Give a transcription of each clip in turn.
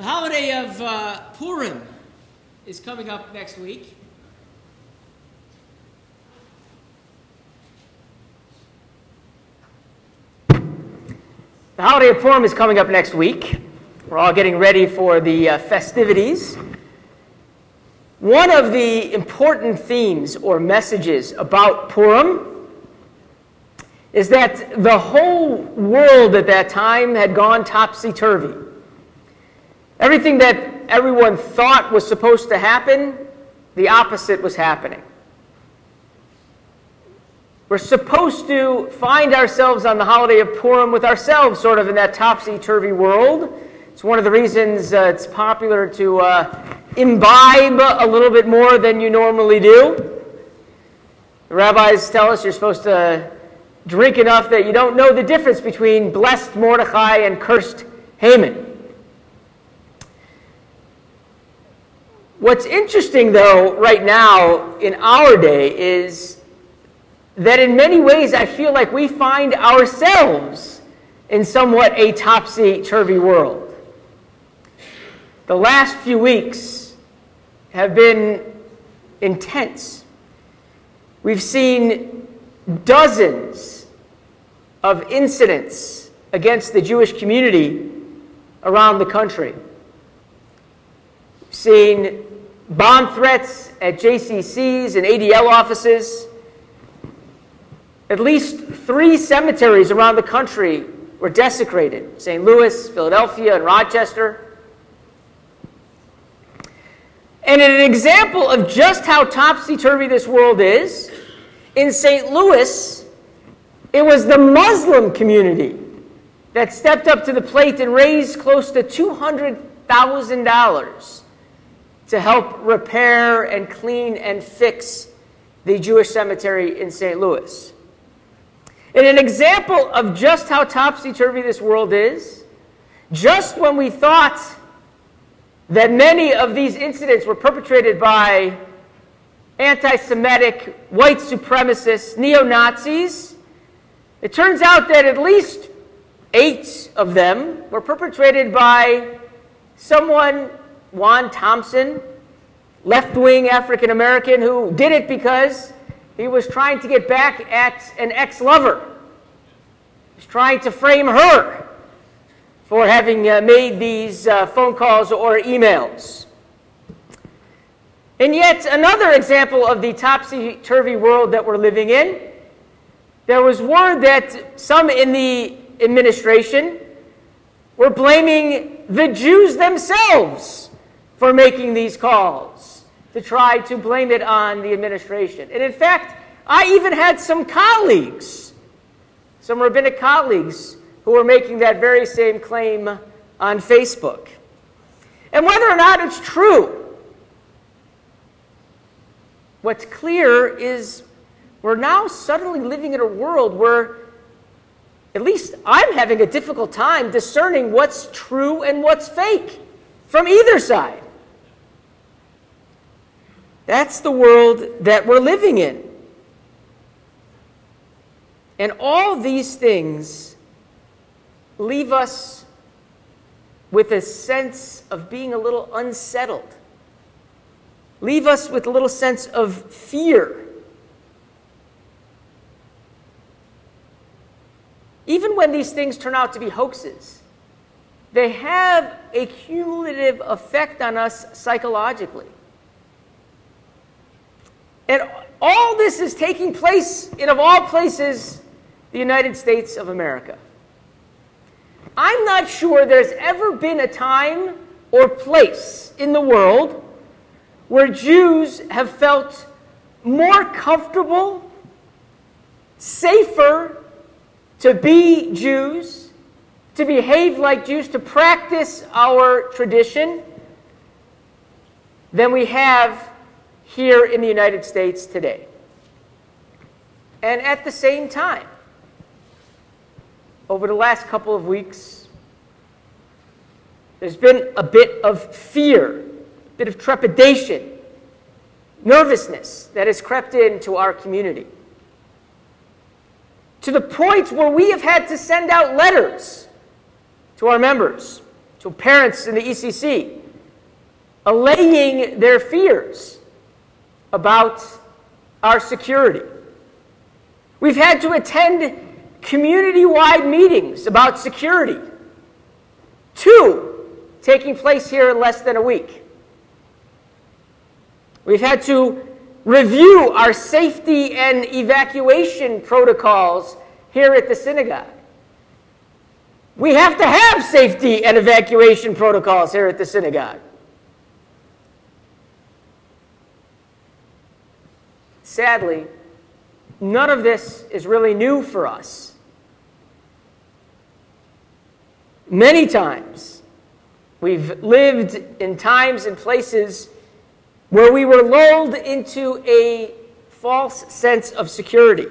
The holiday of uh, Purim is coming up next week. The holiday of Purim is coming up next week. We're all getting ready for the uh, festivities. One of the important themes or messages about Purim is that the whole world at that time had gone topsy turvy. Everything that everyone thought was supposed to happen, the opposite was happening. We're supposed to find ourselves on the holiday of Purim with ourselves sort of in that topsy turvy world. It's one of the reasons uh, it's popular to uh, imbibe a little bit more than you normally do. The rabbis tell us you're supposed to drink enough that you don't know the difference between blessed Mordechai and cursed Haman. What's interesting, though, right now in our day is that in many ways I feel like we find ourselves in somewhat a topsy turvy world. The last few weeks have been intense. We've seen dozens of incidents against the Jewish community around the country. Seen bomb threats at JCCs and ADL offices. At least three cemeteries around the country were desecrated St. Louis, Philadelphia, and Rochester. And an example of just how topsy turvy this world is, in St. Louis, it was the Muslim community that stepped up to the plate and raised close to $200,000 to help repair and clean and fix the Jewish cemetery in St. Louis. And an example of just how topsy turvy this world is, just when we thought that many of these incidents were perpetrated by anti Semitic, white supremacists, neo Nazis, it turns out that at least eight of them were perpetrated by someone, Juan Thompson, left wing African American, who did it because he was trying to get back at an ex lover. He was trying to frame her for having uh, made these uh, phone calls or emails. And yet, another example of the topsy turvy world that we're living in, there was word that some in the administration were blaming the Jews themselves for making these calls to try to blame it on the administration. And in fact, I even had some colleagues, some rabbinic colleagues, who were making that very same claim on Facebook. And whether or not it's true, what's clear is we're now suddenly living in a world where at least I'm having a difficult time discerning what's true and what's fake from either side. That's the world that we're living in. And all these things leave us with a sense of being a little unsettled, leave us with a little sense of fear. Even when these things turn out to be hoaxes, they have a cumulative effect on us psychologically. And all this is taking place in, of all places, the United States of America. I'm not sure there's ever been a time or place in the world where Jews have felt more comfortable, safer to be Jews, to behave like Jews, to practice our tradition than we have here in the United States today. And at the same time, over the last couple of weeks, there's been a bit of fear, a bit of trepidation, nervousness that has crept into our community. To the point where we have had to send out letters to our members to parents in the ECC, allaying their fears about our security. We've had to attend community wide meetings about security. Two taking place here in less than a week. We've had to review our safety and evacuation protocols here at the synagogue. We have to have safety and evacuation protocols here at the synagogue. Sadly, none of this is really new for us. Many times, we've lived in times and places where we were lulled into a false sense of security.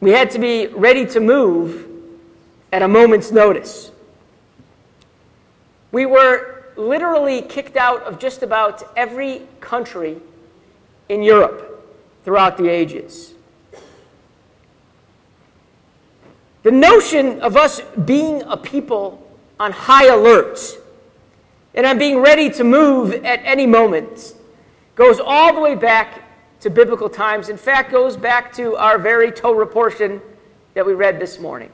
We had to be ready to move at a moment's notice. We were literally kicked out of just about every country in Europe throughout the ages. The notion of us being a people on high alert and on being ready to move at any moment goes all the way back to biblical times. In fact, goes back to our very Torah portion that we read this morning.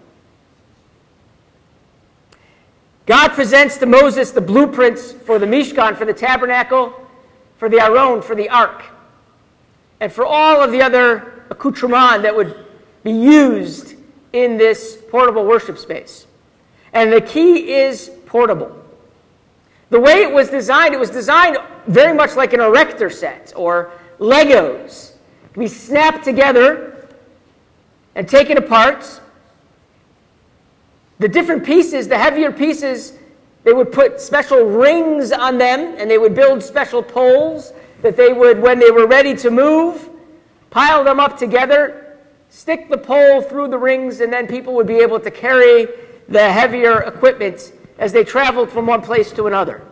God presents to Moses the blueprints for the Mishkan, for the tabernacle, for the Aron, for the ark, and for all of the other accoutrements that would be used in this portable worship space. And the key is portable. The way it was designed, it was designed very much like an erector set or Legos. We snap together and taken apart. The different pieces, the heavier pieces, they would put special rings on them and they would build special poles that they would, when they were ready to move, pile them up together, stick the pole through the rings, and then people would be able to carry the heavier equipment as they traveled from one place to another.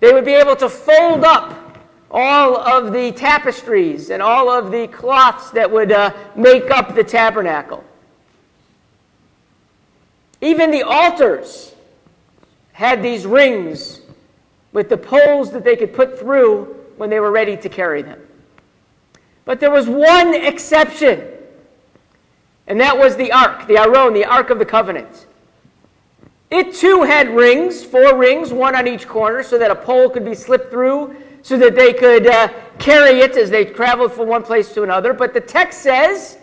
They would be able to fold up all of the tapestries and all of the cloths that would uh, make up the tabernacle. Even the altars had these rings with the poles that they could put through when they were ready to carry them. But there was one exception, and that was the ark, the Aron, the Ark of the Covenant. It too had rings, four rings, one on each corner, so that a pole could be slipped through so that they could uh, carry it as they traveled from one place to another. But the text says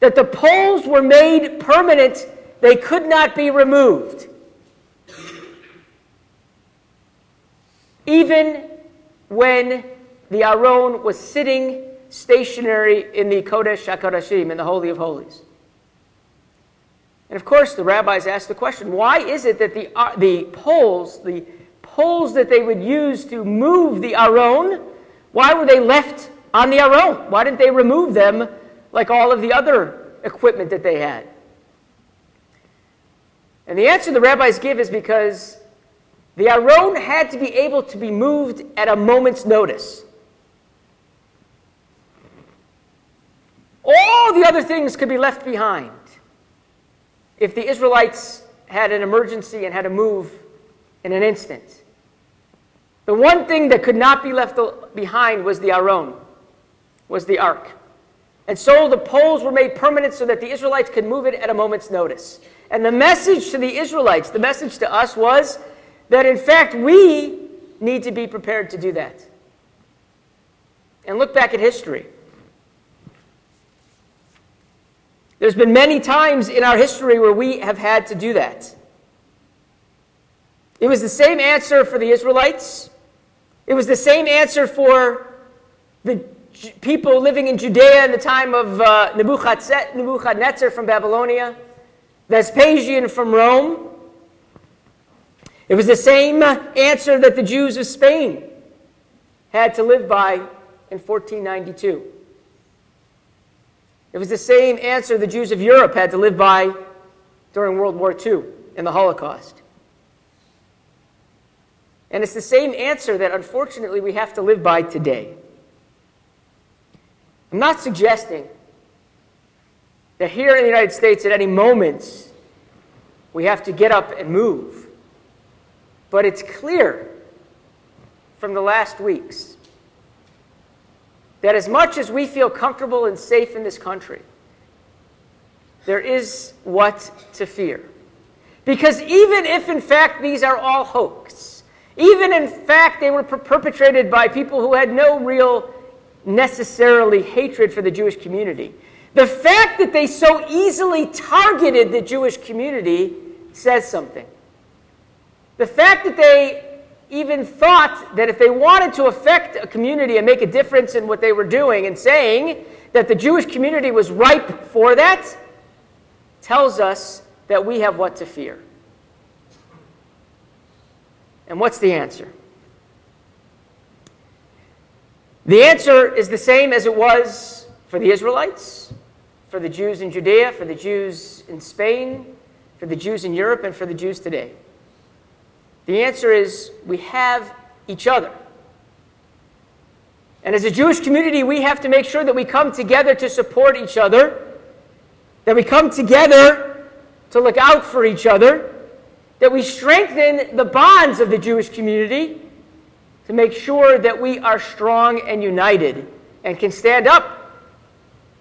that the poles were made permanent, they could not be removed. Even when the Aron was sitting stationary in the Kodesh HaKodashim, in the Holy of Holies. And of course, the rabbis asked the question why is it that the, uh, the poles, the poles that they would use to move the Aron, why were they left on the Aron? Why didn't they remove them like all of the other equipment that they had? And the answer the rabbis give is because the Aron had to be able to be moved at a moment's notice. All the other things could be left behind if the Israelites had an emergency and had to move in an instant. The one thing that could not be left behind was the Aron, was the ark. And so the poles were made permanent so that the Israelites could move it at a moment's notice. And the message to the Israelites, the message to us was that in fact we need to be prepared to do that. And look back at history. There's been many times in our history where we have had to do that. It was the same answer for the Israelites. It was the same answer for the people living in Judea in the time of uh, Nebuchadnezzar from Babylonia, Vespasian from Rome. It was the same answer that the Jews of Spain had to live by in 1492. It was the same answer the Jews of Europe had to live by during World War II and the Holocaust. And it's the same answer that unfortunately we have to live by today. I'm not suggesting that here in the United States at any moment We have to get up and move. But it's clear from the last weeks that as much as we feel comfortable and safe in this country, there is what to fear. Because even if, in fact, these are all hoax, even in fact they were per- perpetrated by people who had no real necessarily hatred for the Jewish community, the fact that they so easily targeted the Jewish community says something. The fact that they even thought that if they wanted to affect a community and make a difference in what they were doing and saying that the Jewish community was ripe for that tells us that we have what to fear. And what's the answer? The answer is the same as it was for the Israelites, for the Jews in Judea, for the Jews in Spain, for the Jews in Europe, and for the Jews today. The answer is we have each other. And as a Jewish community, we have to make sure that we come together to support each other, that we come together to look out for each other, that we strengthen the bonds of the Jewish community to make sure that we are strong and united and can stand up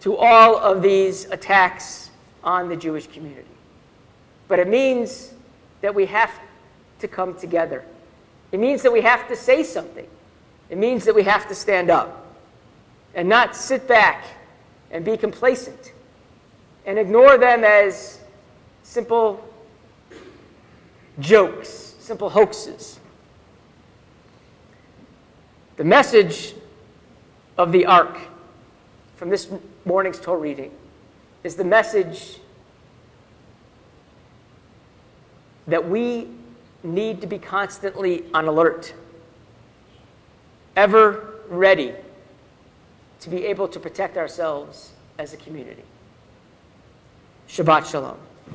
to all of these attacks on the Jewish community. But it means that we have to come together. It means that we have to say something. It means that we have to stand up and not sit back and be complacent and ignore them as simple jokes, simple hoaxes. The message of the ark from this morning's Torah reading is the message that we need to be constantly on alert, ever ready to be able to protect ourselves as a community. Shabbat Shalom.